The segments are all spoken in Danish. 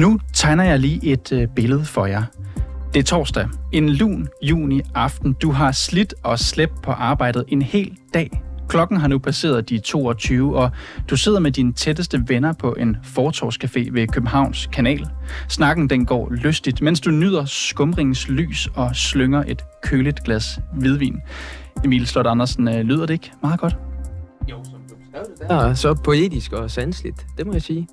Nu tegner jeg lige et øh, billede for jer. Det er torsdag. En lun juni aften. Du har slidt og slæbt på arbejdet en hel dag. Klokken har nu passeret de 22, og du sidder med dine tætteste venner på en fortorvscafé ved Københavns Kanal. Snakken den går lystigt, mens du nyder skumringens lys og slynger et køligt glas hvidvin. Emil Slot Andersen, øh, lyder det ikke meget godt? Jo, så Ja, så poetisk og sandsligt, det må jeg sige.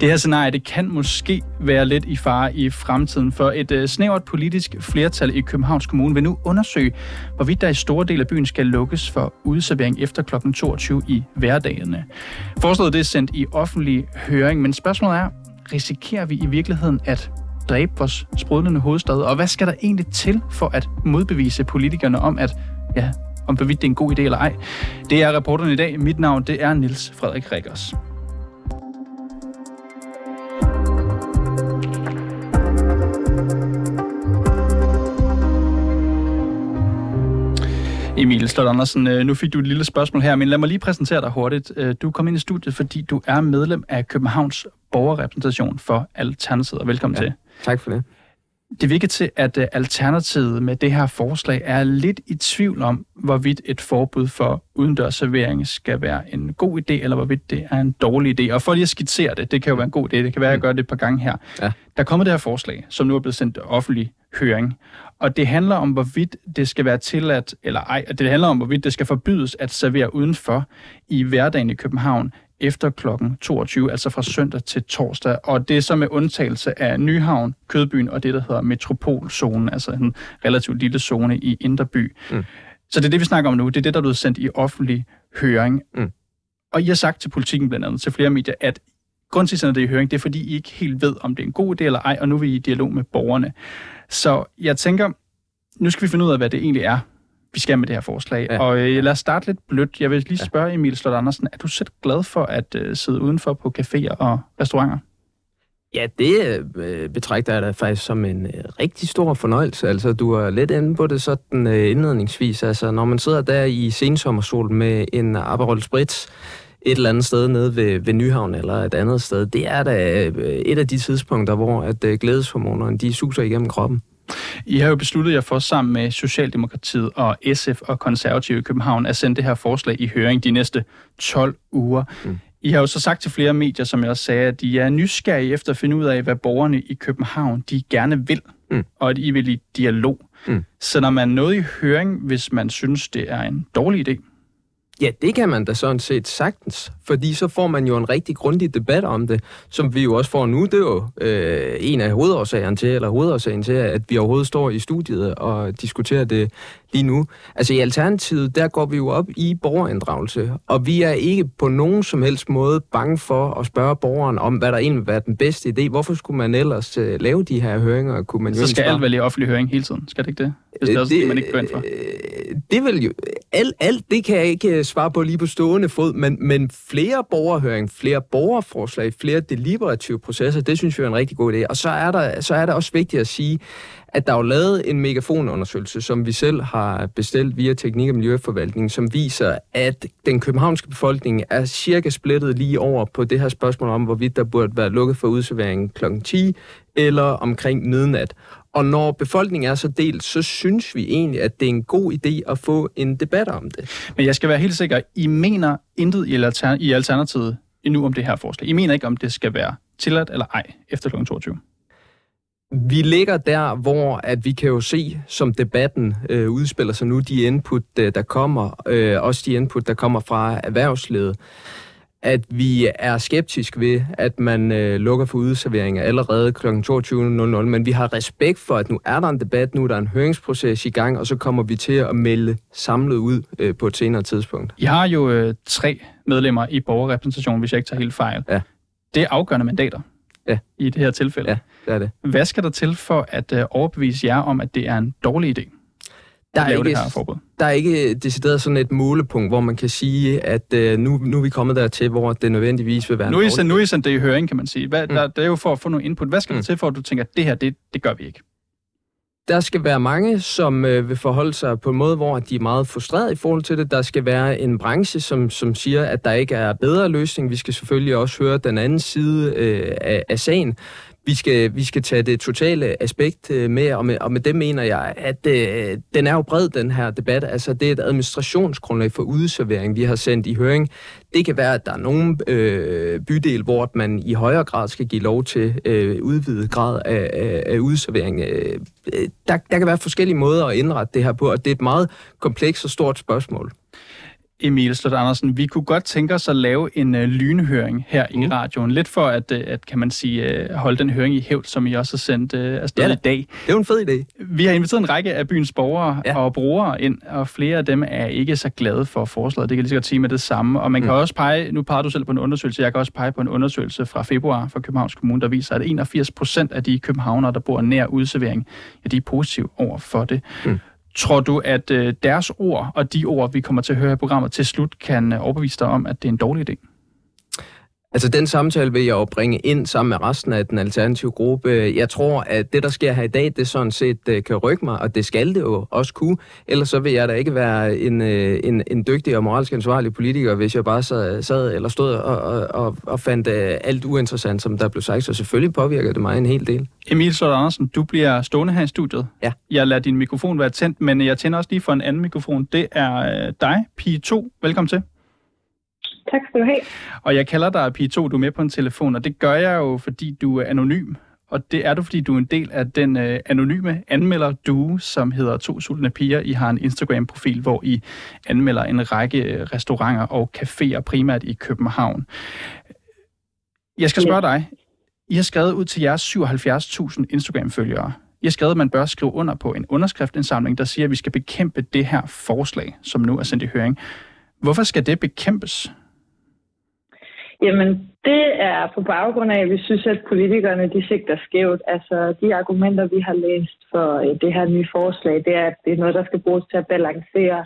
Det her scenarie, det kan måske være lidt i fare i fremtiden, for et uh, snævert politisk flertal i Københavns Kommune vil nu undersøge, hvorvidt der i store dele af byen skal lukkes for udservering efter kl. 22 i hverdagene. Forslaget det er sendt i offentlig høring, men spørgsmålet er, risikerer vi i virkeligheden at dræbe vores sprudlende hovedstad, og hvad skal der egentlig til for at modbevise politikerne om, at ja, om hvorvidt det er en god idé eller ej. Det er reporterne i dag. Mit navn det er Nils Frederik Rikkers. Emil Slot Andersen, øh, nu fik du et lille spørgsmål her, men lad mig lige præsentere dig hurtigt. Øh, du kom ind i studiet, fordi du er medlem af Københavns borgerrepræsentation for Alternativet. Velkommen ja, til. Tak for det. Det virker til, at øh, Alternativet med det her forslag er lidt i tvivl om, hvorvidt et forbud for udendørs servering skal være en god idé, eller hvorvidt det er en dårlig idé. Og for lige at skitsere det, det kan jo være en god idé, det kan være, at jeg gør det et par gange her. Ja. Der er kommet det her forslag, som nu er blevet sendt offentlig høring, og det handler om, hvorvidt det skal være tilladt, eller ej, og det handler om, hvorvidt det skal forbydes at servere udenfor i hverdagen i København, efter kl. 22, altså fra søndag til torsdag. Og det er så med undtagelse af Nyhavn, Kødbyen og det, der hedder Metropolzonen, altså en relativt lille zone i Inderby. Mm. Så det er det, vi snakker om nu. Det er det, der er blevet sendt i offentlig høring. Mm. Og I har sagt til politikken blandt andet, til flere medier, at grund til, at det er i høring, det er, fordi I ikke helt ved, om det er en god idé eller ej, og nu er vi i dialog med borgerne. Så jeg tænker, nu skal vi finde ud af, hvad det egentlig er, vi skal med det her forslag. Ja. Og øh, lad os starte lidt blødt. Jeg vil lige spørge Emil Slot Andersen, er du selv glad for at øh, sidde udenfor på caféer og restauranter? Ja, det øh, betragter jeg da faktisk som en øh, rigtig stor fornøjelse. Altså, du er lidt inde på det sådan øh, indledningsvis. Altså, når man sidder der i sensommersol med en Aperol Spritz, et eller andet sted nede ved, ved Nyhavn eller et andet sted, det er da øh, et af de tidspunkter, hvor at øh, glædeshormonerne, de suser igennem kroppen. I har jo besluttet jer for sammen med Socialdemokratiet og SF og Konservative i København at sende det her forslag i høring de næste 12 uger. Mm. I har jo så sagt til flere medier, som jeg også sagde, at de er nysgerrige efter at finde ud af, hvad borgerne i København de gerne vil, mm. og at I vil i dialog. Mm. Så når man noget i høring, hvis man synes, det er en dårlig idé? Ja, det kan man da sådan set sagtens, fordi så får man jo en rigtig grundig debat om det, som vi jo også får nu. Det er jo øh, en af hovedårsagerne til, eller hovedårsagen til, at vi overhovedet står i studiet og diskuterer det lige nu. Altså i Alternativet, der går vi jo op i borgerinddragelse, og vi er ikke på nogen som helst måde bange for at spørge borgeren om, hvad der egentlig vil være den bedste idé. Hvorfor skulle man ellers uh, lave de her høringer? Kunne man Så skal alt vel i offentlig høring hele tiden, skal det ikke det? Hvis det er også det, det, man ikke går ind for. Øh, det vil jo... Alt, alt det kan jeg ikke svare på lige på stående fod, men, men flere borgerhøring, flere borgerforslag, flere deliberative processer, det synes jeg er en rigtig god idé. Og så er der, så er det også vigtigt at sige, at der er jo lavet en megafonundersøgelse, som vi selv har bestilt via Teknik- og Miljøforvaltning, som viser, at den københavnske befolkning er cirka splittet lige over på det her spørgsmål om, hvorvidt der burde være lukket for udserveringen kl. 10 eller omkring midnat. Og når befolkningen er så delt, så synes vi egentlig, at det er en god idé at få en debat om det. Men jeg skal være helt sikker, I mener intet i, i Alternativet endnu om det her forslag. I mener ikke, om det skal være tilladt eller ej efter kl. 22? Vi ligger der, hvor at vi kan jo se, som debatten øh, udspiller sig nu, de input, øh, der kommer, øh, også de input, der kommer fra erhvervslivet, at vi er skeptisk ved, at man øh, lukker for udserveringer allerede kl. 22.00, men vi har respekt for, at nu er der en debat, nu er der en høringsproces i gang, og så kommer vi til at melde samlet ud øh, på et senere tidspunkt. I har jo øh, tre medlemmer i borgerrepræsentationen, hvis jeg ikke tager helt fejl. Ja. Det er afgørende mandater ja. i det her tilfælde. Ja, det er det. Hvad skal der til for at øh, overbevise jer om, at det er en dårlig idé? Der er, ikke, det her forbud? der er ikke decideret sådan et målepunkt, hvor man kan sige, at øh, nu, nu er vi kommet dertil, hvor det nødvendigvis vil være nu er, I, sendt det i høring, kan man sige. Hvad, mm. der, det er jo for at få noget input. Hvad skal mm. der til for, at du tænker, at det her, det, det gør vi ikke? Der skal være mange, som øh, vil forholde sig på en måde, hvor de er meget frustreret i forhold til det. Der skal være en branche, som, som siger, at der ikke er bedre løsning. Vi skal selvfølgelig også høre den anden side øh, af, af sagen. vi skal, vi skal tage det totale aspekt øh, med, og med, og med det mener jeg, at øh, den er jo bred, den her debat. Altså, det er et administrationsgrundlag for udservering, vi har sendt i høring. Det kan være, at der er nogle øh, bydel, hvor man i højere grad skal give lov til øh, udvidet grad af, af, af udservering. Øh, øh, der, der kan være forskellige måder at indrette det her på, og det er et meget komplekst og stort spørgsmål. Emil Slot Andersen, vi kunne godt tænke os at lave en uh, lynhøring her mm. i radioen. Lidt for at, uh, at kan man sige, uh, holde den høring i hævd, som I også har sendt uh, afsted ja, i dag. Det er jo en fed idé. Vi har inviteret en række af byens borgere ja. og brugere ind, og flere af dem er ikke så glade for forslaget. Det kan lige så godt sige med det samme. Og man mm. kan også pege, nu peger du selv på en undersøgelse, jeg kan også pege på en undersøgelse fra februar fra Københavns Kommune, der viser, at 81 procent af de københavnere, der bor nær udservering, ja, de er positive over for det. Mm. Tror du, at øh, deres ord og de ord, vi kommer til at høre i programmet til slut, kan øh, overbevise dig om, at det er en dårlig idé? Altså, den samtale vil jeg jo bringe ind sammen med resten af den alternative gruppe. Jeg tror, at det, der sker her i dag, det sådan set uh, kan rykke mig, og det skal det jo også kunne. Ellers så vil jeg da ikke være en, uh, en, en dygtig og moralsk ansvarlig politiker, hvis jeg bare sad, sad eller stod og, og, og, og fandt uh, alt uinteressant, som der blev sagt. Så selvfølgelig påvirker det mig en hel del. Emil Slot Andersen, du bliver stående her i studiet. Ja. Jeg lader din mikrofon være tændt, men jeg tænder også lige for en anden mikrofon. Det er dig, Pige 2. Velkommen til. Tak skal du have. Og jeg kalder dig Pige 2, du er med på en telefon, og det gør jeg jo, fordi du er anonym. Og det er du, fordi du er en del af den øh, anonyme anmelder du, som hedder To Sultne Piger. I har en Instagram-profil, hvor I anmelder en række øh, restauranter og caféer, primært i København. Jeg skal spørge dig. I har skrevet ud til jeres 77.000 Instagram-følgere. I har skrevet, at man bør skrive under på en underskriftindsamling, der siger, at vi skal bekæmpe det her forslag, som nu er sendt i høring. Hvorfor skal det bekæmpes? Jamen, det er på baggrund af, at vi synes, at politikerne de sigter skævt. Altså, de argumenter, vi har læst for øh, det her nye forslag, det er, at det er noget, der skal bruges til at balancere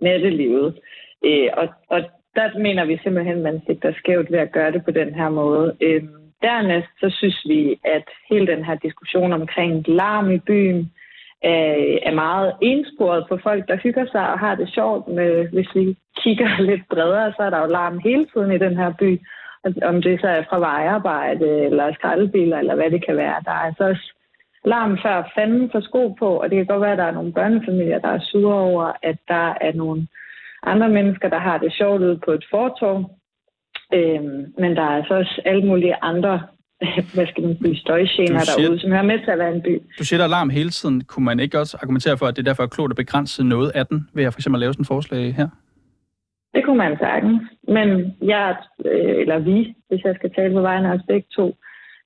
nattelivet. Øh, og, og der mener vi simpelthen, at man sigter skævt ved at gøre det på den her måde. Øh, dernæst så synes vi, at hele den her diskussion omkring larm i byen, øh, er meget ensporet på folk, der hygger sig og har det sjovt. Med, hvis vi kigger lidt bredere, så er der jo larm hele tiden i den her by. Om det så er fra vejarbejde eller skraldebiler eller hvad det kan være. Der er altså også larm før fanden for sko på, og det kan godt være, at der er nogle børnefamilier, der er sure over, at der er nogle andre mennesker, der har det sjovt ude på et fortorv. Øhm, men der er altså også alle mulige andre hvad skal man sige, støjgener derude, som hører med til at være en by. Du siger, der alarm hele tiden. Kunne man ikke også argumentere for, at det derfor er klogt at begrænse noget af den, ved at for eksempel lave sådan et forslag her? Det kunne man sagtens. Men jeg, øh, eller vi, hvis jeg skal tale på vegne af os begge to,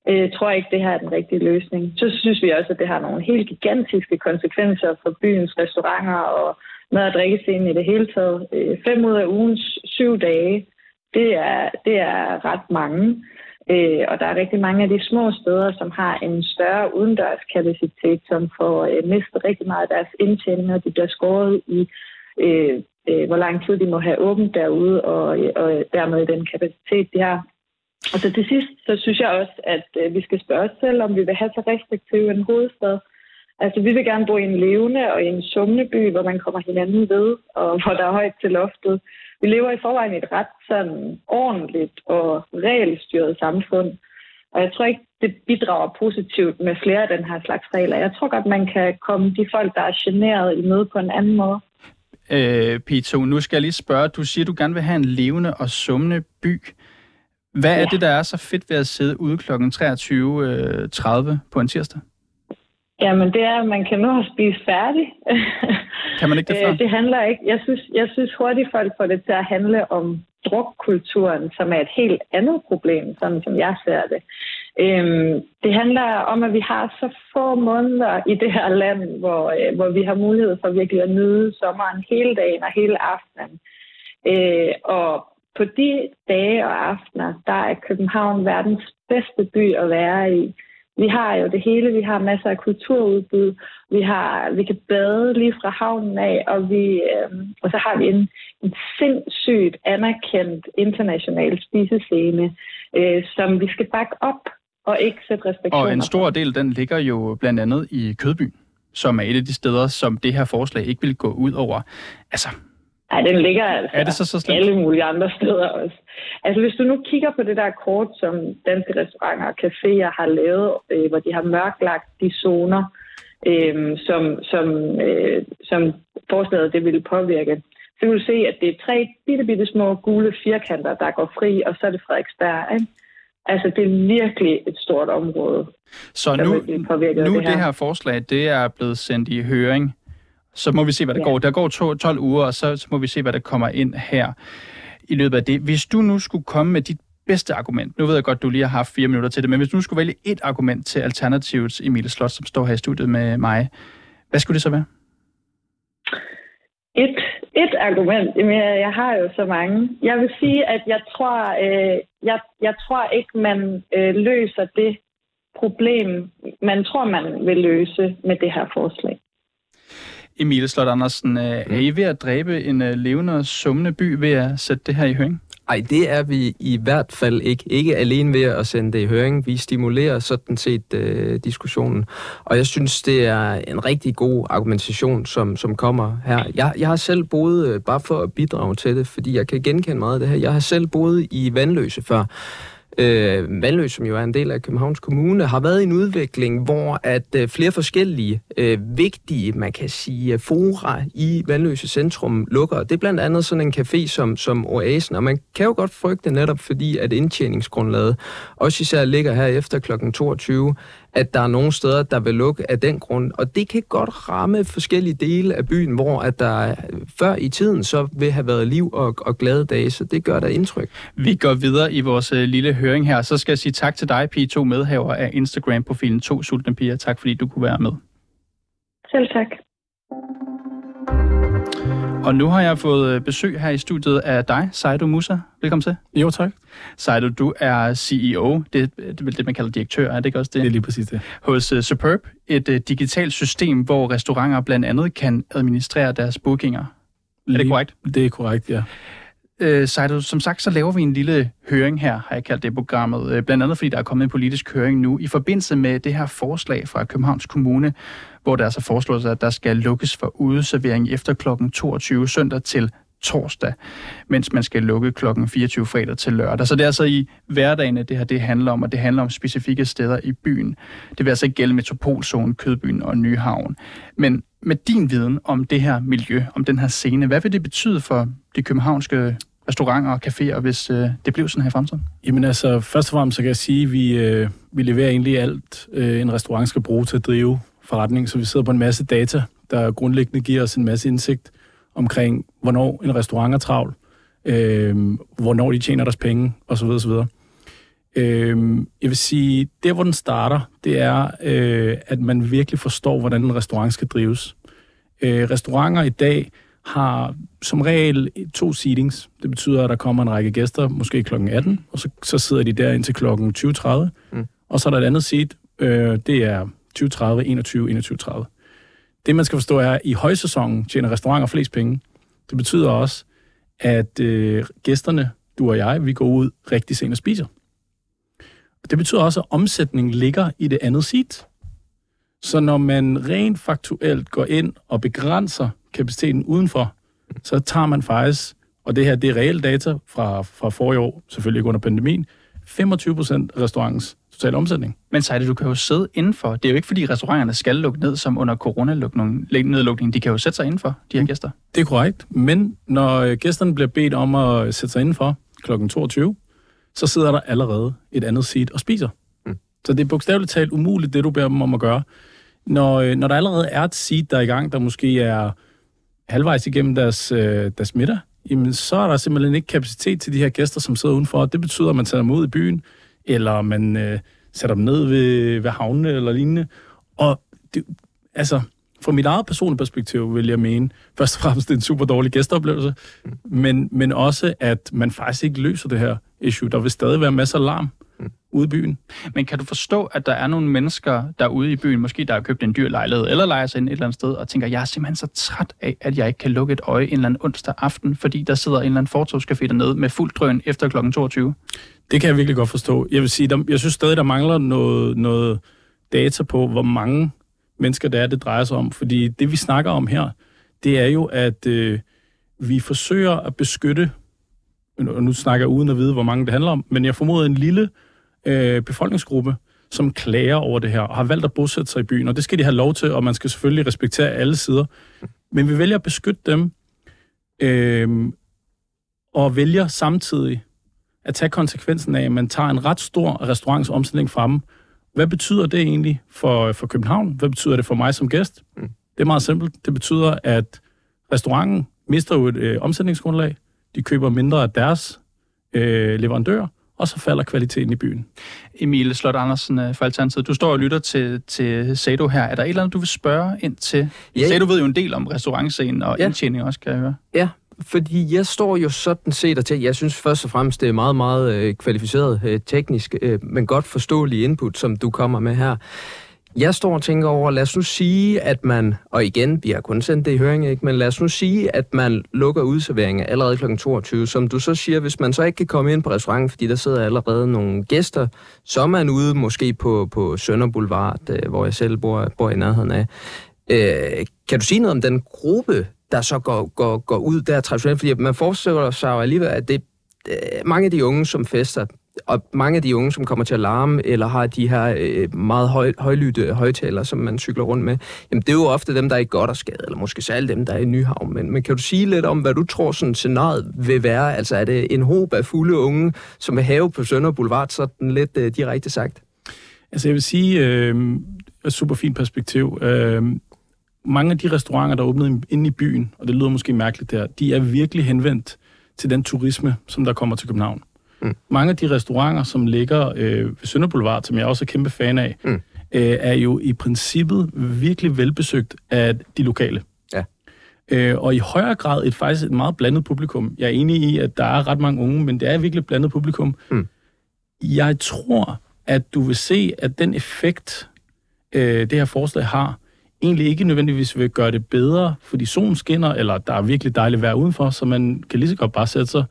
øh, tror ikke, det her er den rigtige løsning. Så synes vi også, at det har nogle helt gigantiske konsekvenser for byens restauranter og mad- og drikkescenen i det hele taget. Øh, fem ud af ugens syv dage, det er, det er ret mange. Øh, og der er rigtig mange af de små steder, som har en større udendørskapacitet, som får øh, mistet rigtig meget af deres indtjening, og de bliver skåret i, øh, øh, hvor lang tid de må have åbent derude, og, og dermed den kapacitet, de har. Og så til sidst, så synes jeg også, at øh, vi skal spørge os selv, om vi vil have så restriktiv en hovedstad. Altså, vi vil gerne bo i en levende og i en summende by, hvor man kommer hinanden ved, og hvor der er højt til loftet vi lever i forvejen i et ret sådan ordentligt og regelstyret samfund. Og jeg tror ikke, det bidrager positivt med flere af den her slags regler. Jeg tror godt, man kan komme de folk, der er generet i møde på en anden måde. Øh, Pito, nu skal jeg lige spørge. Du siger, du gerne vil have en levende og summende by. Hvad ja. er det, der er så fedt ved at sidde ude kl. 23.30 på en tirsdag? Jamen, det er, at man kan nå at spise færdig. Kan man ikke det før? Øh, det handler ikke. Jeg synes, jeg synes hurtigt, folk får det til at handle om drukkulturen, som er et helt andet problem, sådan som jeg ser det. Øhm, det handler om, at vi har så få måneder i det her land, hvor, øh, hvor vi har mulighed for virkelig at nyde sommeren hele dagen og hele aftenen. Øh, og på de dage og aftener, der er København verdens bedste by at være i. Vi har jo det hele. Vi har masser af kulturudbud. Vi, har, vi kan bade lige fra havnen af, og, vi, øh, og så har vi en, en sindssygt anerkendt international spisescene, øh, som vi skal bakke op og ikke sætte restriktioner Og en stor del, den ligger jo blandt andet i Kødby, som er et af de steder, som det her forslag ikke vil gå ud over. Altså, Nej, den ligger altså er det så, så slemt? alle mulige andre steder også. Altså hvis du nu kigger på det der kort, som danske restauranter og caféer har lavet, øh, hvor de har mørklagt de zoner, øh, som, som, øh, som forslaget det ville påvirke, så kan du se, at det er tre bitte, bitte små gule firkanter, der går fri, og så er det Frederiksberg. Ikke? Altså, det er virkelig et stort område. Så nu, nu det, her. det her forslag, det er blevet sendt i høring. Så må vi se, hvad der ja. går. Der går to, 12 uger, og så, så må vi se, hvad der kommer ind her i løbet af det. Hvis du nu skulle komme med dit bedste argument, nu ved jeg godt, du lige har haft fire minutter til det, men hvis du nu skulle vælge et argument til Alternativets Emilie Slot, som står her i studiet med mig, hvad skulle det så være? Et, et argument, jamen jeg har jo så mange. Jeg vil sige, at jeg tror, øh, jeg, jeg tror ikke, man øh, løser det problem, man tror, man vil løse med det her forslag. Emilie Slot Andersen, øh, er I ved at dræbe en øh, levende og summende by ved at sætte det her i høring? Ej, det er vi i hvert fald ikke. Ikke alene ved at sende det i høring. Vi stimulerer sådan set øh, diskussionen. Og jeg synes, det er en rigtig god argumentation, som, som kommer her. Jeg, jeg har selv boet, øh, bare for at bidrage til det, fordi jeg kan genkende meget af det her, jeg har selv boet i Vandløse før. Øh, Valø, som jo er en del af Københavns Kommune, har været i en udvikling, hvor at øh, flere forskellige øh, vigtige, man kan sige, fora i Vandløse centrum lukker. Det er blandt andet sådan en café som, som Oasen, og man kan jo godt frygte netop, fordi at indtjeningsgrundlaget også især ligger her efter kl. 22, at der er nogle steder, der vil lukke af den grund. Og det kan godt ramme forskellige dele af byen, hvor at der før i tiden så vil have været liv og, og glade dage, så det gør der indtryk. Vi går videre i vores uh, lille høring her. Så skal jeg sige tak til dig, Pige, to medhaver af Instagram-profilen To Sultne Piger. Tak fordi du kunne være med. Selv tak. Og nu har jeg fået øh, besøg her i studiet af dig, Saido Musa. Velkommen til. Jo, tak. Saido, du er CEO, det, det er vel det, man kalder direktør, er det ikke også det? Det er lige præcis det. Hos uh, Superb, et uh, digitalt system, hvor restauranter blandt andet kan administrere deres bookinger. Lige, er det korrekt? Det er korrekt, ja. Øh, Sejdo, som sagt, så laver vi en lille høring her, har jeg kaldt det programmet. Øh, blandt andet fordi der er kommet en politisk høring nu i forbindelse med det her forslag fra Københavns Kommune, hvor der altså foreslås, at der skal lukkes for udeservering efter kl. 22 søndag til torsdag, mens man skal lukke kl. 24 fredag til lørdag. Så det er altså i hverdagen, at det her det handler om, og det handler om specifikke steder i byen. Det vil altså ikke gælde Metropolzonen, Kødbyen og Nyhavn. Men med din viden om det her miljø, om den her scene, hvad vil det betyde for de københavnske restauranter og caféer, hvis øh, det blev sådan her i fremtiden? Jamen altså, først og fremmest så kan jeg sige, at vi, øh, vi leverer egentlig alt, øh, en restaurant skal bruge til at drive forretning, så vi sidder på en masse data, der grundlæggende giver os en masse indsigt omkring, hvornår en restaurant er travl, øh, hvornår de tjener deres penge, osv. osv. Øh, jeg vil sige, der hvor den starter, det er, øh, at man virkelig forstår, hvordan en restaurant skal drives. Øh, restauranter i dag har som regel to seatings. Det betyder, at der kommer en række gæster, måske kl. 18, og så, så sidder de der indtil kl. 20.30. Mm. Og så er der et andet seat, øh, det er 20.30, 21, 21.30. Det, man skal forstå, er, at i højsæsonen tjener restauranter flest penge. Det betyder også, at øh, gæsterne, du og jeg, vi går ud rigtig sent og spiser. Det betyder også, at omsætningen ligger i det andet seat. Så når man rent faktuelt går ind og begrænser kapaciteten udenfor, så tager man faktisk, og det her det er reelle data fra, fra forrige år, selvfølgelig ikke under pandemien, 25 procent af restaurantens total omsætning. Men Sejde, du kan jo sidde indenfor. Det er jo ikke, fordi restauranterne skal lukke ned, som under coronanedlukningen. De kan jo sætte sig indenfor, de her mm. gæster. Det er korrekt. Men når gæsterne bliver bedt om at sætte sig indenfor kl. 22, så sidder der allerede et andet seat og spiser. Mm. Så det er bogstaveligt talt umuligt, det du beder dem om at gøre. Når, øh, når der allerede er et seat, der er i gang, der måske er halvvejs igennem deres, øh, deres middag, jamen så er der simpelthen ikke kapacitet til de her gæster, som sidder udenfor. Det betyder, at man tager dem ud i byen, eller man øh, sætter dem ned ved, ved havnene eller lignende. Og det, altså, fra mit eget personlige perspektiv vil jeg mene, først og fremmest det er en super dårlig gæsteoplevelse, mm. men, men også, at man faktisk ikke løser det her issue. Der vil stadig være masser af larm mm. ude i byen. Men kan du forstå, at der er nogle mennesker derude i byen, måske der har købt en dyr lejlighed, eller lejer sig ind et eller andet sted, og tænker, jeg er simpelthen så træt af, at jeg ikke kan lukke et øje en eller anden onsdag aften, fordi der sidder en eller anden fortogscafé dernede med fuld drøn efter kl. 22? Det kan jeg virkelig godt forstå. Jeg vil sige, der, jeg synes stadig, der mangler noget, noget data på, hvor mange mennesker det er, det drejer sig om. Fordi det, vi snakker om her, det er jo, at øh, vi forsøger at beskytte, og nu snakker jeg uden at vide, hvor mange det handler om, men jeg formoder en lille øh, befolkningsgruppe, som klager over det her, og har valgt at bosætte sig i byen, og det skal de have lov til, og man skal selvfølgelig respektere alle sider. Men vi vælger at beskytte dem, øh, og vælger samtidig at tage konsekvensen af, at man tager en ret stor restaurantsomstilling frem. Hvad betyder det egentlig for, for København? Hvad betyder det for mig som gæst? Mm. Det er meget simpelt. Det betyder, at restauranten mister jo et øh, omsætningsgrundlag. De køber mindre af deres øh, leverandør, og så falder kvaliteten i byen. Emil Slot Andersen øh, fra Alternativet, du står og lytter til, til Sado her. Er der et eller andet, du vil spørge ind til? Ja. Sado ved jo en del om restaurantscenen og ja. indtjening også, kan jeg høre. Ja, fordi jeg står jo sådan set og til, jeg synes først og fremmest, det er meget, meget øh, kvalificeret øh, teknisk, øh, men godt forståelig input, som du kommer med her. Jeg står og tænker over, lad os nu sige, at man, og igen, vi har kun sendt det i høring, ikke? men lad os nu sige, at man lukker udserveringen allerede kl. 22, som du så siger, hvis man så ikke kan komme ind på restauranten, fordi der sidder allerede nogle gæster, så er man ude måske på, på Sønder Boulevard, øh, hvor jeg selv bor, bor i nærheden af. Øh, kan du sige noget om den gruppe, der så går, går, går ud der traditionelt? Fordi man forestiller sig jo alligevel, at det, øh, mange af de unge, som fester, og mange af de unge, som kommer til at larme, eller har de her øh, meget høj, højlytte højtalere, som man cykler rundt med, jamen det er jo ofte dem, der er i godt og skade, eller måske særligt dem, der er i Nyhavn. Men, men kan du sige lidt om, hvad du tror, sådan scenariet vil være? Altså er det en håb af fulde unge, som vil have på Sønder Boulevard, sådan lidt øh, direkte sagt? Altså jeg vil sige, øh, et super fint perspektiv. Øh, mange af de restauranter, der er åbnet inde i byen, og det lyder måske mærkeligt der, de er virkelig henvendt til den turisme, som der kommer til København. Mm. Mange af de restauranter, som ligger øh, ved Sønder Boulevard, som jeg også er kæmpe fan af, mm. øh, er jo i princippet virkelig velbesøgt af de lokale. Ja. Øh, og i højere grad et faktisk et meget blandet publikum. Jeg er enig i, at der er ret mange unge, men det er virkelig et blandet publikum. Mm. Jeg tror, at du vil se, at den effekt, øh, det her forslag har, egentlig ikke nødvendigvis vil gøre det bedre, fordi solen skinner, eller der er virkelig dejligt vejr udenfor, så man kan lige så godt bare sætte sig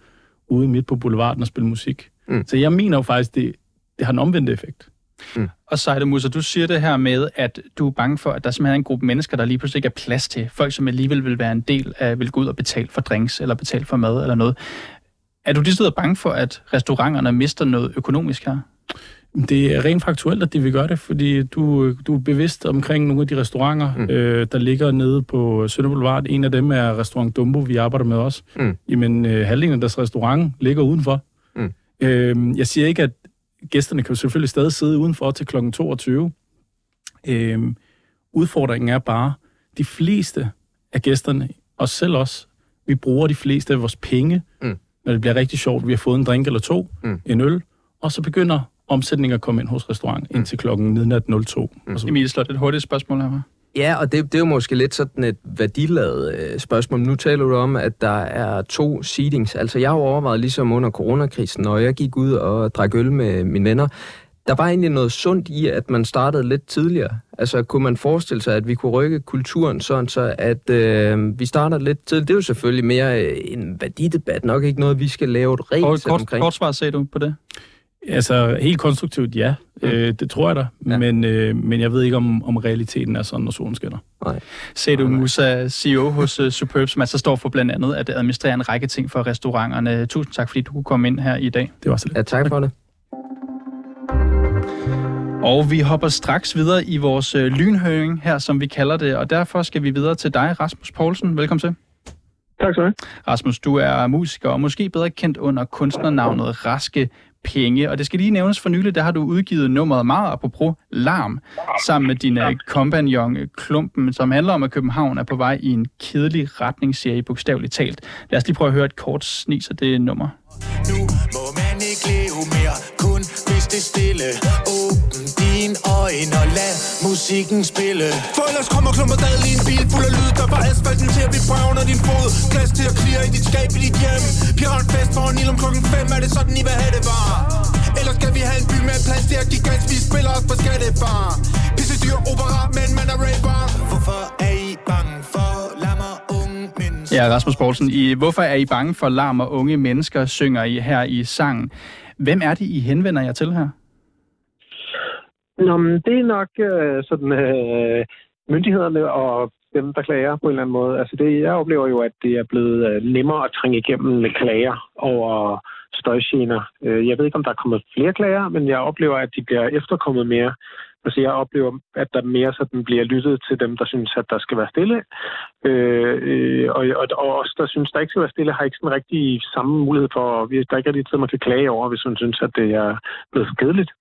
ude midt på boulevarden og spille musik. Mm. Så jeg mener jo faktisk, det, det har en omvendt effekt. Mm. Og Seide Musa, du siger det her med, at du er bange for, at der simpelthen er en gruppe mennesker, der lige pludselig ikke er plads til. Folk, som alligevel vil være en del af, vil gå ud og betale for drinks, eller betale for mad, eller noget. Er du lige bange for, at restauranterne mister noget økonomisk her? Det er rent faktuelt, at de vil gøre det, fordi du, du er bevidst omkring nogle af de restauranter, mm. øh, der ligger nede på Sønder Boulevard. En af dem er restaurant Dumbo, vi arbejder med også. Mm. Jamen, øh, halvdelen af deres restaurant ligger udenfor. Mm. Øh, jeg siger ikke, at gæsterne kan selvfølgelig stadig sidde udenfor til kl. 22. Øh, udfordringen er bare, de fleste af gæsterne, os selv også, vi bruger de fleste af vores penge, mm. når det bliver rigtig sjovt. Vi har fået en drink eller to, mm. en øl, og så begynder omsætninger komme ind hos restauranten mm. indtil klokken midnat 02. Mm. Emil Slot, et hurtigt spørgsmål her. Ja, og det, det er jo måske lidt sådan et værdiladet øh, spørgsmål. Nu taler du om, at der er to seedings. Altså, jeg har overvejet ligesom under coronakrisen, når jeg gik ud og drak øl med mine venner, der var egentlig noget sundt i, at man startede lidt tidligere. Altså, kunne man forestille sig, at vi kunne rykke kulturen sådan, så at øh, vi starter lidt tidligt? Det er jo selvfølgelig mere en værdidebat, nok ikke noget, vi skal lave et regel kort, omkring. Kort svar, sagde du på det? Altså, helt konstruktivt, ja. Mm. Øh, det tror jeg da. Ja. Men, øh, men jeg ved ikke, om, om realiteten er sådan, når solen skinner. Nej. Ser du Musa, CEO hos uh, Superb, som altså står for blandt andet at administrere en række ting for restauranterne. Tusind tak, fordi du kunne komme ind her i dag. Det var så lidt. Ja, tak for det. Og vi hopper straks videre i vores øh, lynhøring her, som vi kalder det, og derfor skal vi videre til dig, Rasmus Poulsen. Velkommen til. Tak skal du have. Rasmus, du er musiker og måske bedre kendt under kunstnernavnet Raske penge. Og det skal lige nævnes for nylig, der har du udgivet nummeret meget apropos larm, sammen med din øh, kompagnon øh, Klumpen, som handler om, at København er på vej i en kedelig retning, siger I bogstaveligt talt. Lad os lige prøve at høre et kort snis af det nummer. Nu må man ikke leve mere, kun hvis det stille. Åbn dine øjne og lad musikken spille. For ellers kommer klumper dad i en bil fuld af lyd, der var asfalten til at vi under din fod. Glas til at klire i dit skab i dit hjem. Piratfest for en om klokken 5, er det sådan, I vil have det var? Have en by med plads til at give gas, vi spiller os på skattefar? Pisse dyr opera, men man er rapper. Hvorfor er I bange for lammer unge mennesker? Ja, Rasmus Poulsen, I, hvorfor er I bange for larm og unge mennesker, synger I her i sangen. Hvem er det, I henvender jer til her? Nå, men det er nok øh, sådan, øh, myndighederne og dem, der klager på en eller anden måde. Altså det, jeg oplever jo, at det er blevet øh, nemmere at trænge igennem med klager over støjgener. Øh, jeg ved ikke, om der er kommet flere klager, men jeg oplever, at de bliver efterkommet mere. Altså jeg oplever, at der mere sådan bliver lyttet til dem, der synes, at der skal være stille. Øh, øh, og, og, og os, der synes, der ikke skal være stille, har ikke sådan rigtig samme mulighed for, der er ikke rigtig tid, man kan klage over, hvis man synes, at det er blevet for kedeligt.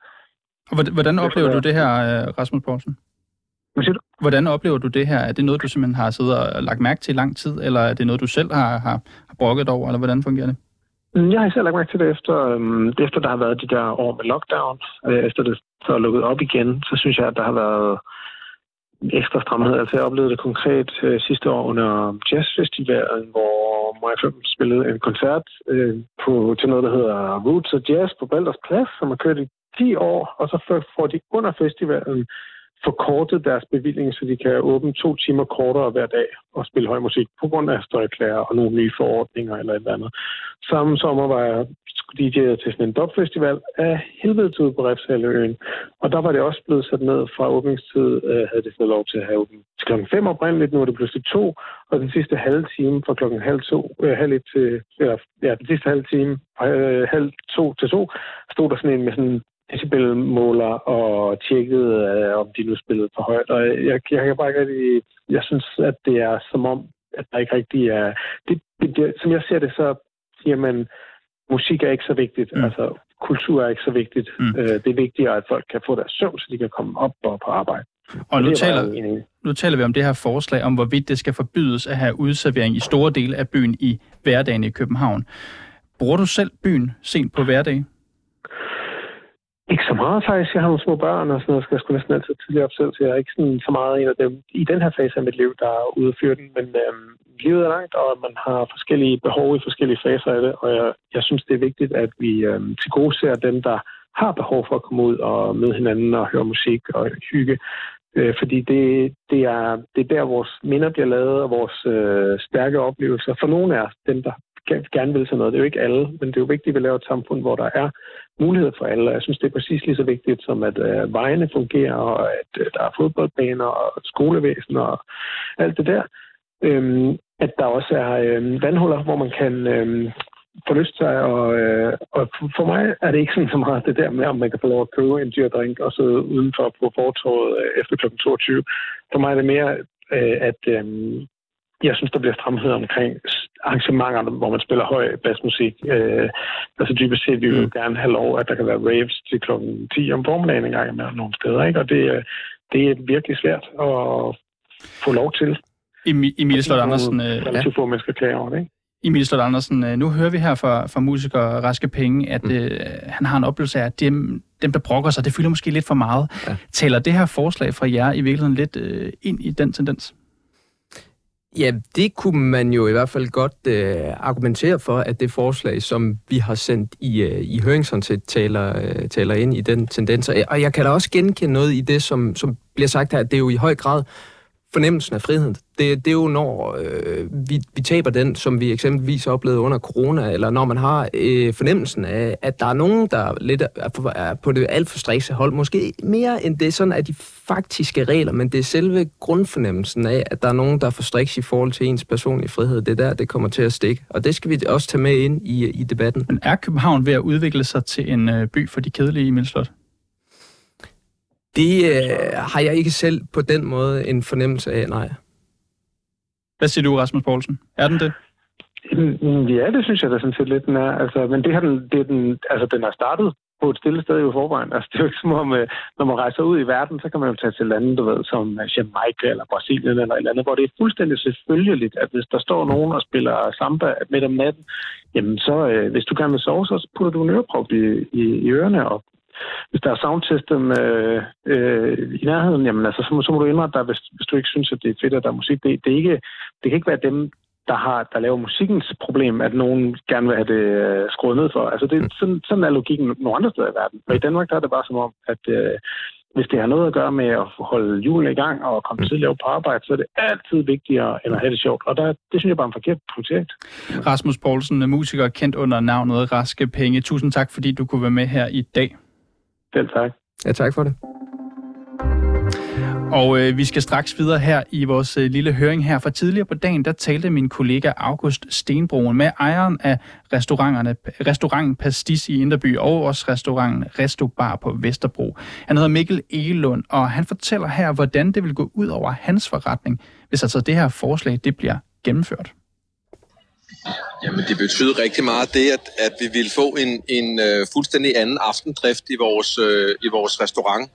Og hvordan oplever du det her, Rasmus Poulsen? Hvordan oplever du det her? Er det noget, du simpelthen har siddet og lagt mærke til i lang tid, eller er det noget, du selv har, har, har brokket over, eller hvordan fungerer det? Mm, jeg har selv lagt mærke til det efter, øhm, efter der har været de der år med lockdown. Øh, efter det så er lukket op igen, så synes jeg, at der har været ekstra stramhed. Altså jeg oplevede det konkret øh, sidste år under Jazzfestivalen, hvor mig spillede en koncert øh, på, til noget, der hedder Roots of Jazz på Balders Plads, som har kørt i 10 år, og så får de under festivalen forkortet deres bevilling, så de kan åbne to timer kortere hver dag og spille høj musik på grund af støjklager og nogle nye forordninger eller et eller andet. Samme sommer var jeg DJ'er til sådan en dopfestival af helvede til på Refshaløen. Og der var det også blevet sat ned fra åbningstid, øh, havde det fået lov til at have åbent til klokken 5 oprindeligt, nu er det pludselig to, og den sidste halve time fra klokken halv to, øh, halv et til, eller, ja, den sidste halve time, øh, halv to til to, stod der sådan en med sådan decibelmåler og tjekkede, øh, om de nu spillede for højt. Og jeg, jeg kan bare ikke rigtig... Jeg synes, at det er som om, at der ikke rigtig er... Det, det, det, som jeg ser det, så siger man, musik er ikke så vigtigt. Mm. Altså, kultur er ikke så vigtigt. Mm. Øh, det er vigtigere, at folk kan få deres søvn, så de kan komme op og på arbejde. Og nu taler, nu taler vi om det her forslag om, hvorvidt det skal forbydes at have udservering i store dele af byen i hverdagen i København. Bruger du selv byen sent på hverdag? Ikke så meget faktisk. Jeg har nogle små børn og sådan noget, skal jeg skulle næsten altid tidligere op selv, så jeg er ikke sådan, så meget en af dem i den her fase af mit liv, der er ude at fyre den. Men øhm, livet er langt, og man har forskellige behov i forskellige faser af det, og jeg, jeg synes, det er vigtigt, at vi øhm, til gode ser dem, der har behov for at komme ud og møde hinanden og høre musik og hygge. Øh, fordi det, det, er, det er der, vores minder bliver lavet, og vores øh, stærke oplevelser. For nogle af os, dem, der gerne vil sådan noget. Det er jo ikke alle, men det er jo vigtigt, at vi laver et samfund, hvor der er mulighed for alle. Jeg synes, det er præcis lige så vigtigt, som at øh, vejene fungerer, og at øh, der er fodboldbaner og skolevæsen og alt det der. Øhm, at der også er øh, vandhuller, hvor man kan øh, få lyst til og, øh, og for mig er det ikke sådan så meget det der med, om man kan få lov at købe en dyr drink og sidde udenfor på fortorvet øh, efter kl. 22. For mig er det mere, øh, at øh, jeg synes, der bliver stramhed omkring arrangementerne, hvor man spiller høj bassmusik. Øh, altså dybest set, vi vil jo mm. gerne have lov, at der kan være raves til kl. 10 om formiddagen engang imellem nogle steder, ikke? og det, det er virkelig svært at få lov til. Emil Slot Andersen... Øh, ja. få mennesker klager over det, ikke? Emil Slot Andersen, øh, nu hører vi her fra, fra musiker Raske Penge, at mm. øh, han har en oplevelse af, at dem, dem, der brokker sig, det fylder måske lidt for meget. Ja. Taler det her forslag fra jer i virkeligheden lidt øh, ind i den tendens? Ja, det kunne man jo i hvert fald godt øh, argumentere for, at det forslag, som vi har sendt i, øh, i høringsåndsæt, taler, øh, taler ind i den tendens. Og jeg kan da også genkende noget i det, som, som bliver sagt her, at det er jo i høj grad fornemmelsen af frihed. Det, det er jo, når øh, vi, vi taber den, som vi eksempelvis oplevede under corona, eller når man har øh, fornemmelsen af, at der er nogen, der lidt er, på, er på det alt for strikse hold. Måske mere end det sådan af de faktiske regler, men det er selve grundfornemmelsen af, at der er nogen, der er for striks i forhold til ens personlige frihed. Det er der, det kommer til at stikke. Og det skal vi også tage med ind i, i debatten. Men er København ved at udvikle sig til en øh, by for de kedelige i Milslot? Det øh, har jeg ikke selv på den måde en fornemmelse af, nej. Hvad siger du, Rasmus Poulsen? Er den det? Mm, ja, det synes jeg da sådan set lidt, den er. Altså, men det har den, det er den, altså, den er startet på et stille sted i forvejen. Altså, det er jo ikke som om, øh, når man rejser ud i verden, så kan man jo tage til lande, du ved, som Jamaica eller Brasilien eller et eller andet, hvor det er fuldstændig selvfølgeligt, at hvis der står nogen og spiller samba midt om natten, jamen så, øh, hvis du gerne vil sove, så putter du en øreprop i, i, i ørerne og hvis der er sound system øh, øh, i nærheden, jamen altså, så, må, så må du indrette dig, hvis, hvis du ikke synes, at det er fedt, at der er musik. Det, det, er ikke, det kan ikke være dem, der, har, der laver musikkens problem, at nogen gerne vil have det øh, skruet ned for. Altså, det, mm. sådan, sådan er logikken nogle andre steder i verden. Og i Danmark der er det bare som om, at øh, hvis det har noget at gøre med at holde julen i gang og komme mm. tidligere på arbejde, så er det altid vigtigere end at have det sjovt. Og der, det synes jeg bare er en forkert projekt. Rasmus Poulsen, musiker kendt under navnet Raske Penge. Tusind tak, fordi du kunne være med her i dag. Selv tak. Ja, tak for det. Og øh, vi skal straks videre her i vores øh, lille høring her. For tidligere på dagen, der talte min kollega August Stenbroen med ejeren af restauranterne, restauranten Pastis i Inderby og også restauranten Resto Bar på Vesterbro. Han hedder Mikkel Egelund, og han fortæller her, hvordan det vil gå ud over hans forretning, hvis altså det her forslag det bliver gennemført. Jamen, det betyder rigtig meget det, at, at vi vil få en, en uh, fuldstændig anden aftendrift i vores, uh, i vores restaurant.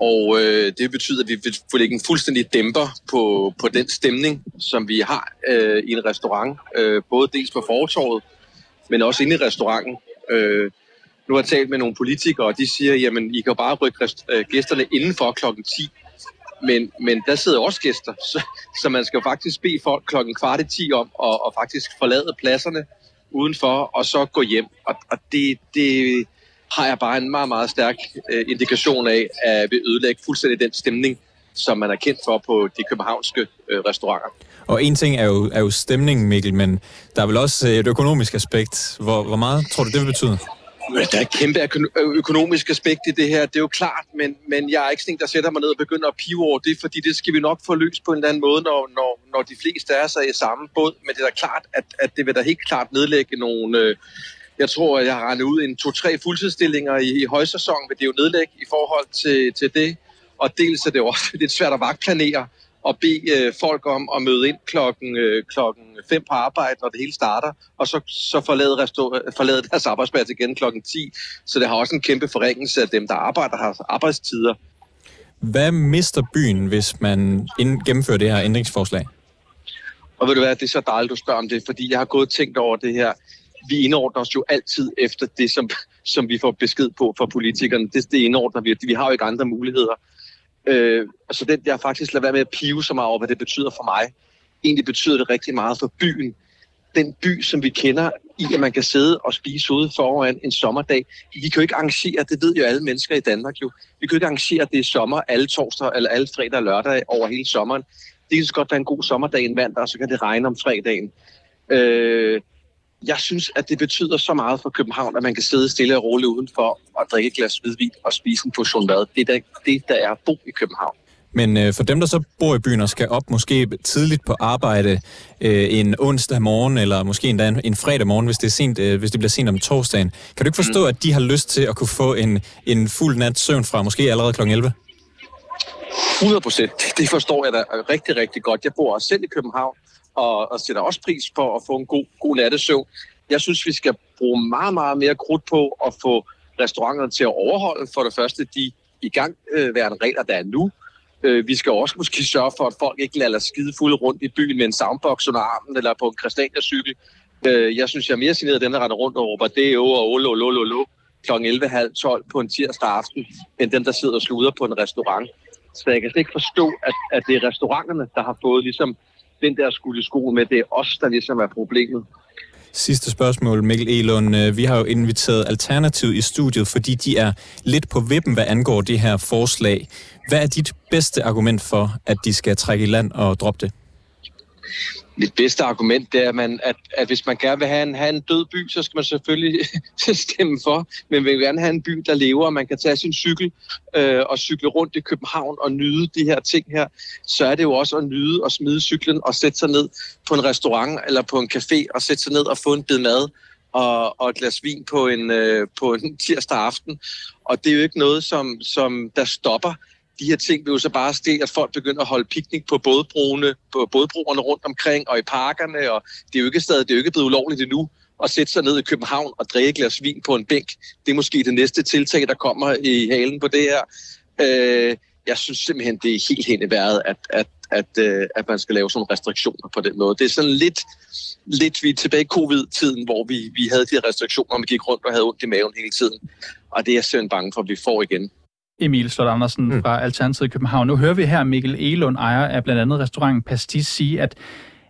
Og øh, det betyder, at vi vil få lægge en fuldstændig dæmper på, på den stemning, som vi har øh, i en restaurant. Øh, både dels på fortorvet, men også inde i restauranten. Øh, nu har jeg talt med nogle politikere, og de siger, jamen I kan bare rykke øh, gæsterne indenfor klokken 10. Men, men der sidder også gæster, så, så man skal jo faktisk bede folk klokken kvart i 10 om at, at faktisk forlade pladserne udenfor, og så gå hjem. Og, og det, det, har jeg bare en meget, meget stærk øh, indikation af, at vi ødelægge fuldstændig den stemning, som man er kendt for på de københavnske øh, restauranter. Og en ting er jo, er jo stemningen, Mikkel, men der er vel også et økonomisk aspekt. Hvor, hvor meget tror du, det vil betyde? Der er et kæmpe økonomisk aspekt i det her, det er jo klart, men, men jeg er ikke sådan en, der sætter mig ned og begynder at pive over det, fordi det skal vi nok få løst på en eller anden måde, når, når, når de fleste er sig i samme båd. Men det er da klart, at, at det vil da helt klart nedlægge nogle, øh, jeg tror, at jeg har regnet ud en to-tre fuldtidsstillinger i, i højsæson, vil det jo nedlægge i forhold til, til det. Og dels er det jo også lidt svært at vagtplanere og bede øh, folk om at møde ind klokken, øh, klokken 5 på arbejde, når det hele starter, og så, så forlade, restaur- forlade deres arbejdsplads igen klokken 10. Så det har også en kæmpe forringelse af dem, der arbejder, har arbejdstider. Hvad mister byen, hvis man ind- gennemfører det her ændringsforslag? Og ved du hvad, det er så dejligt, du spørger om det, fordi jeg har gået og tænkt over det her vi indordner os jo altid efter det, som, som vi får besked på fra politikerne. Det, det indordner vi. Vi har jo ikke andre muligheder. Øh, så den der faktisk lavet være med at pive så meget over, hvad det betyder for mig. Egentlig betyder det rigtig meget for byen. Den by, som vi kender i, at man kan sidde og spise ude foran en sommerdag. Vi kan jo ikke arrangere, det ved jo alle mennesker i Danmark jo. Vi kan jo ikke arrangere, at det er sommer alle torsdag eller alle fredag og lørdag over hele sommeren. Det kan så godt være en god sommerdag en mandag, og så kan det regne om fredagen. Øh, jeg synes, at det betyder så meget for København, at man kan sidde stille og roligt udenfor og drikke et glas hvidvin og spise en portion mad. Det er der, det, der er at bo i København. Men øh, for dem, der så bor i byen og skal op måske tidligt på arbejde øh, en onsdag morgen, eller måske endda en, en fredag morgen, hvis det, er sent, øh, hvis det bliver sent om torsdagen, kan du ikke forstå, mm. at de har lyst til at kunne få en, en fuld nat søvn fra måske allerede kl. 11? 100 procent. Det forstår jeg da rigtig, rigtig godt. Jeg bor også selv i København, og, og sætter også pris på at få en god, god nattesøvn. Jeg synes, vi skal bruge meget, meget mere krudt på at få restauranterne til at overholde for det første de i gang øh, værende regler, der er nu. Øh, vi skal også måske sørge for, at folk ikke lader skide fulde rundt i byen med en soundbox under armen eller på en Christiania-cykel. Øh, jeg synes, jeg er mere signeret af dem, der render rundt og råber det og olo, lo, lo, lo, kl. 11.30 på en tirsdag aften, end dem, der sidder og sluder på en restaurant. Så jeg kan slet ikke forstå, at, at det er restauranterne, der har fået ligesom den der skulle sko med, det er os, der ligesom er problemet. Sidste spørgsmål, Mikkel Elund. Øh, vi har jo inviteret Alternativ i studiet, fordi de er lidt på vippen, hvad angår det her forslag. Hvad er dit bedste argument for, at de skal trække i land og droppe det? Mit bedste argument det er, at, man, at, at hvis man gerne vil have en, have en død by, så skal man selvfølgelig stemme for. Men vil gerne have en by, der lever, og man kan tage sin cykel øh, og cykle rundt i København og nyde de her ting her, så er det jo også at nyde og smide cyklen og sætte sig ned på en restaurant eller på en café og sætte sig ned og få en bid mad og, og et glas vin på en, øh, på en tirsdag aften. Og det er jo ikke noget, som, som der stopper de her ting vil jo så bare ske, at folk begynder at holde piknik på bådbroene, på bådbroerne rundt omkring og i parkerne, og det er jo ikke stadig, det er jo ikke blevet ulovligt endnu at sætte sig ned i København og drikke et glas vin på en bænk. Det er måske det næste tiltag, der kommer i halen på det her. Øh, jeg synes simpelthen, det er helt hen i vejret, at, at, at, øh, at man skal lave sådan restriktioner på den måde. Det er sådan lidt, lidt vi er tilbage i covid-tiden, hvor vi, vi havde de restriktioner, og vi gik rundt og havde ondt i maven hele tiden. Og det er jeg simpelthen bange for, at vi får igen. Emil Slot Andersen mm. fra Alternativet i København. Nu hører vi her Mikkel Elund, ejer af blandt andet restauranten Pastis, sige, at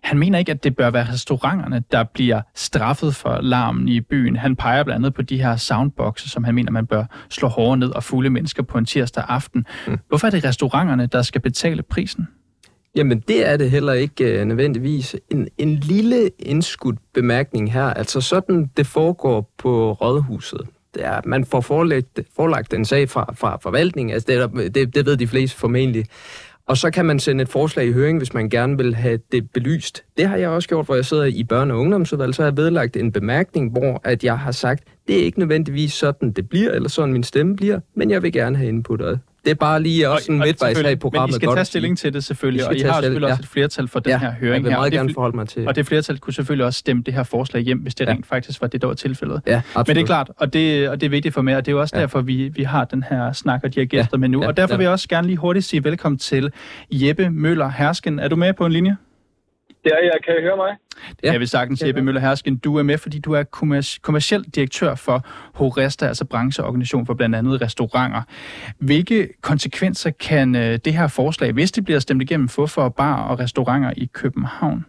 han mener ikke, at det bør være restauranterne, der bliver straffet for larmen i byen. Han peger blandt andet på de her soundboxer, som han mener, man bør slå hårdere ned og fulde mennesker på en tirsdag aften. Mm. Hvorfor er det restauranterne, der skal betale prisen? Jamen, det er det heller ikke uh, nødvendigvis. En, en lille indskudt bemærkning her. Altså sådan, det foregår på Rådhuset det er, at man får forelagt, forelagt en sag fra, fra forvaltningen. Altså det, det, det ved de fleste formentlig. Og så kan man sende et forslag i høring, hvis man gerne vil have det belyst. Det har jeg også gjort, hvor jeg sidder i børne- og ungdomsudvalg, så har jeg vedlagt en bemærkning, hvor at jeg har sagt, det er ikke nødvendigvis sådan, det bliver, eller sådan min stemme bliver, men jeg vil gerne have input. Og det er bare lige også en midtvejs her i programmet. Men I skal tage stilling til det selvfølgelig, og I har selvfølgelig ja. også et flertal for den ja, her høring jeg vil meget her. gerne forholde mig til. Og det flertal kunne selvfølgelig også stemme det her forslag hjem, hvis det ja. rent faktisk var det, der var tilfældet. Ja, absolut. Men det er klart, og det, og det er vigtigt for mig, og det er jo også ja. derfor, vi, vi har den her snak og de her gæster ja. med nu. Ja, og derfor ja. vil jeg også gerne lige hurtigt sige velkommen til Jeppe Møller Hersken. Er du med på en linje? Er jeg. Kan I høre mig? Ja. Jeg vil sagtens, Jeppe Møller Hersken, du er med, fordi du er kommersiel direktør for Horesta, altså brancheorganisation for blandt andet restauranter. Hvilke konsekvenser kan øh, det her forslag, hvis det bliver stemt igennem, få for bar og restauranter i København?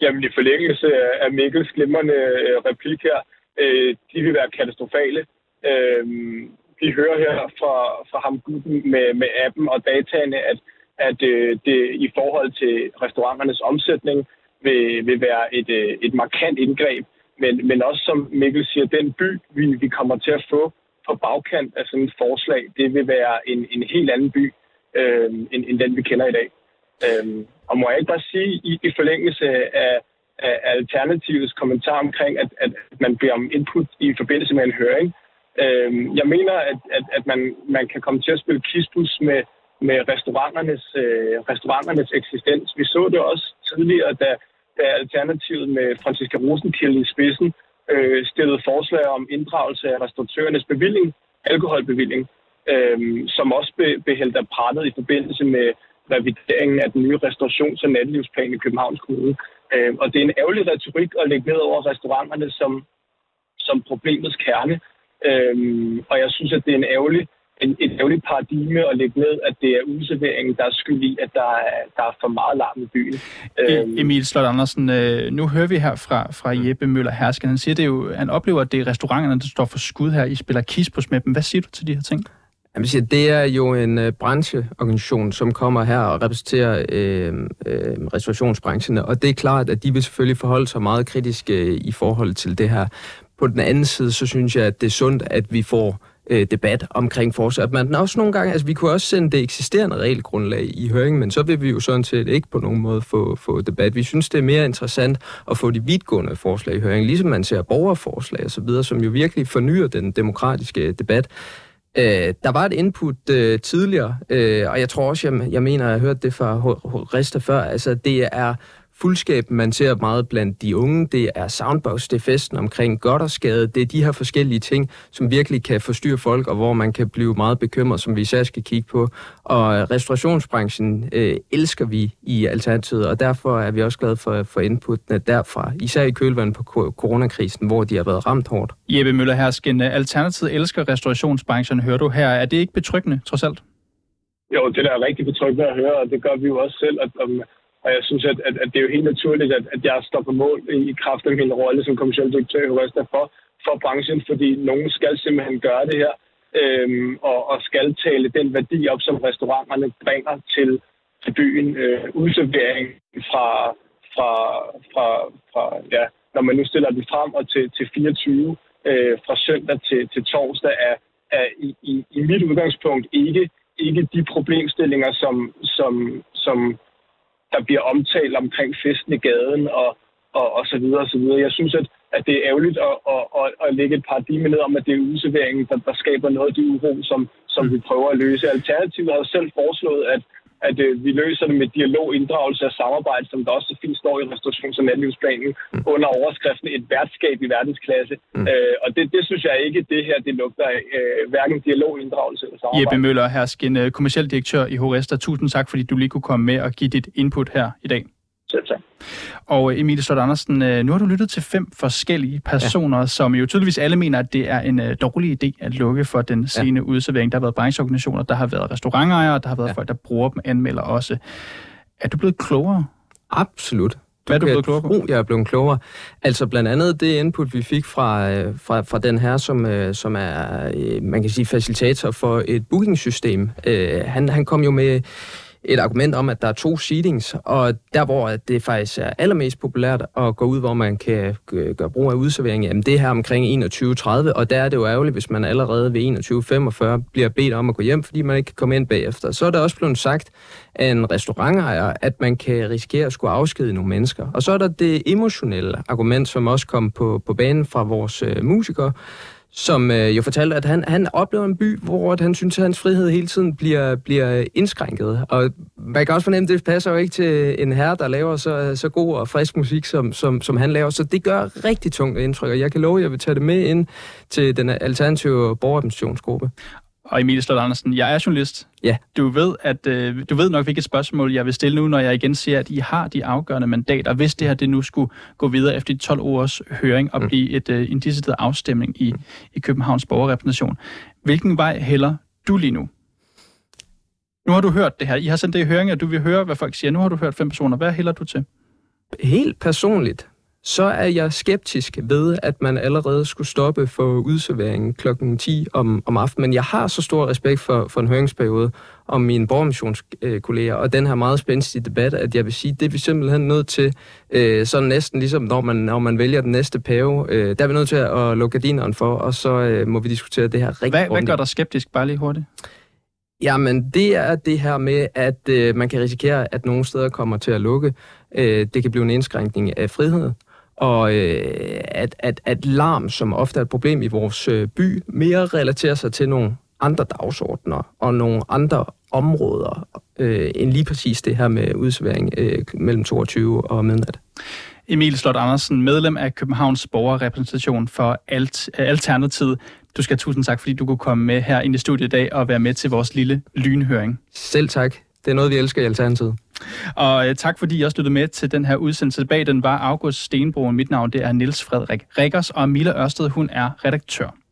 Jamen i forlængelse af Mikkels glimrende øh, replik her, øh, de vil være katastrofale. Vi hører her fra, fra ham med, med appen og dataene, at at øh, det i forhold til restauranternes omsætning vil, vil være et, øh, et markant indgreb. Men, men også som Mikkel siger, den by, vi, vi kommer til at få på bagkant af sådan et forslag, det vil være en, en helt anden by, øh, end, end den vi kender i dag. Øh, og må jeg ikke bare sige, i, i forlængelse af, af Alternativets kommentar omkring, at, at man beder om input i forbindelse med en høring. Øh, jeg mener, at, at, at man, man kan komme til at spille kispus med, med restauranternes, øh, restauranternes eksistens. Vi så det også tidligere, da, da Alternativet med Franziska Rosenkilde i spidsen øh, stillede forslag om inddragelse af restauratørernes bevilling, alkoholbevilling, øh, som også be, hældt af prættet i forbindelse med revideringen af den nye restaurations- og nattelivsplan i Københavns Kommune. Øh, og det er en ærgerlig retorik at lægge ned over restauranterne som, som problemets kerne. Øh, og jeg synes, at det er en ærgerlig en, et ærgerligt paradigme at lægge ned, at det er udserveringen, der er skyld i, at der er, der er for meget larm i byen. E- øhm. Emil Slot Andersen, øh, nu hører vi her fra, fra mm. Jeppe Møller Hersken. Han siger, det er jo, han oplever, at det er restauranterne, der står for skud her. I spiller kispus med dem. Hvad siger du til de her ting? Jamen, siger, det er jo en øh, brancheorganisation, som kommer her og repræsenterer øh, øh, restaurationsbranchen, og det er klart, at de vil selvfølgelig forholde sig meget kritisk øh, i forhold til det her. På den anden side, så synes jeg, at det er sundt, at vi får øh, debat omkring forsøg. At man også nogle gange, altså vi kunne også sende det eksisterende regelgrundlag i høring, men så vil vi jo sådan set ikke på nogen måde få, få debat. Vi synes, det er mere interessant at få de vidtgående forslag i høring, ligesom man ser borgerforslag og så videre, som jo virkelig fornyer den demokratiske debat. Øh, der var et input øh, tidligere, øh, og jeg tror også, jeg, jeg mener, jeg har hørt det fra Rista før, altså det er fuldskab, man ser meget blandt de unge. Det er soundbox, det er festen omkring godt og skade. Det er de her forskellige ting, som virkelig kan forstyrre folk, og hvor man kan blive meget bekymret, som vi især skal kigge på. Og restaurationsbranchen øh, elsker vi i Alternativet, og derfor er vi også glade for, for inputene derfra, især i kølvandet på coronakrisen, hvor de har været ramt hårdt. Jeppe Møller Hersken, Alternativet elsker restaurationsbranchen, hører du her. Er det ikke betryggende, trods alt? Jo, det er da rigtig betryggende at høre, og det gør vi jo også selv, at om, og jeg synes, at, at, at det er jo helt naturligt, at, at jeg står på mål i kraft af min rolle som kommersiel direktør i Horesta for, for branchen, fordi nogen skal simpelthen gøre det her, øhm, og, og skal tale den værdi op, som restauranterne bringer til, til byen. Øh, udservering fra, fra, fra, fra, ja, når man nu stiller den frem og til, til 24 øh, fra søndag til, til torsdag, er, er i, i, i mit udgangspunkt ikke, ikke de problemstillinger, som, som, som der bliver omtalt omkring festen i gaden og, og, og så videre og så videre. Jeg synes, at, at det er ærgerligt at, at, at, at lægge et paradigme ned om, at det er userveringen, der, der skaber noget af de uro, som, som vi prøver at løse. Alternativet har selv foreslået, at, at øh, vi løser det med dialog, inddragelse og samarbejde, som der også så fint står i restaurations- og natlivsplanen, mm. under overskriften et værtskab i verdensklasse. Mm. Øh, og det, det synes jeg ikke, det her det lugter af øh, hverken dialog, inddragelse eller samarbejde. Jeppe Møller, Hersken, øh, kommersiel direktør i Horesta. Tusind tak, fordi du lige kunne komme med og give dit input her i dag. Selv tak. Og øh, Emilie Slot Andersen, øh, nu har du lyttet til fem forskellige personer, ja. som jo tydeligvis alle mener, at det er en uh, dårlig idé at lukke for den sene ja. udservering. Der har været brancheorganisationer, der har været restaurantejere, der har været ja. folk, der bruger dem, anmelder også. Er du blevet klogere? Absolut. Hvad er du blevet klogere på? Jeg er blevet klogere. Altså blandt andet det input, vi fik fra, fra, fra den her, som, som er, man kan sige, facilitator for et bookingsystem. Han, han kom jo med et argument om, at der er to seatings, og der, hvor det faktisk er allermest populært at gå ud, hvor man kan gøre brug af udservering, jamen det er her omkring 21.30, og der er det jo ærgerligt, hvis man allerede ved 21.45 bliver bedt om at gå hjem, fordi man ikke kan komme ind bagefter. Så er der også blevet sagt af en restaurantejer, at man kan risikere at skulle afskede nogle mennesker. Og så er der det emotionelle argument, som også kom på, på banen fra vores øh, musikere, som øh, jo fortalte, at han, han oplever en by, hvor han synes, at hans frihed hele tiden bliver, bliver indskrænket. Og man kan også fornemme, at det passer jo ikke til en herre, der laver så, så god og frisk musik, som, som, som han laver. Så det gør rigtig tungt indtryk, og jeg kan love, at jeg vil tage det med ind til den alternative borgerorganisationsgruppe. Og Emilie Slot Andersen, jeg er journalist. Ja. Du ved, at, øh, du ved nok, hvilket spørgsmål jeg vil stille nu, når jeg igen siger, at I har de afgørende mandater. Hvis det her det nu skulle gå videre efter de 12 års høring og mm. blive et, øh, en decideret afstemning i, mm. i Københavns borgerrepræsentation. Hvilken vej hælder du lige nu? Nu har du hørt det her. I har sendt det i høring, at du vil høre, hvad folk siger. Nu har du hørt fem personer. Hvad hælder du til? Helt personligt, så er jeg skeptisk ved, at man allerede skulle stoppe for udserveringen klokken 10 om, om aftenen. Men jeg har så stor respekt for, for en høringsperiode om mine borgermissionskolleger, og den her meget spændende debat, at jeg vil sige, det er vi simpelthen nødt til, øh, sådan næsten ligesom når man, når man vælger den næste pave, øh, der er vi nødt til at lukke gardineren for, og så øh, må vi diskutere det her rigtig Hvad, hvad gør dig skeptisk, bare lige hurtigt? Jamen, det er det her med, at øh, man kan risikere, at nogle steder kommer til at lukke. Øh, det kan blive en indskrænkning af frihed og øh, at, at, at larm, som ofte er et problem i vores øh, by, mere relaterer sig til nogle andre dagsordner og nogle andre områder, øh, end lige præcis det her med udservering øh, mellem 22 og midnat. Emil Slot Andersen, medlem af Københavns Borgerrepræsentation for Alt, Alternativet. Du skal have tusind tak, fordi du kunne komme med her ind i studiet i dag og være med til vores lille lynhøring. Selv tak. Det er noget, vi elsker i Alternativet. Og øh, tak fordi I også lyttede med til den her udsendelse. Bag den var August Stenbro, mit navn det er Niels Frederik Rikkers, og Mila Ørsted, hun er redaktør.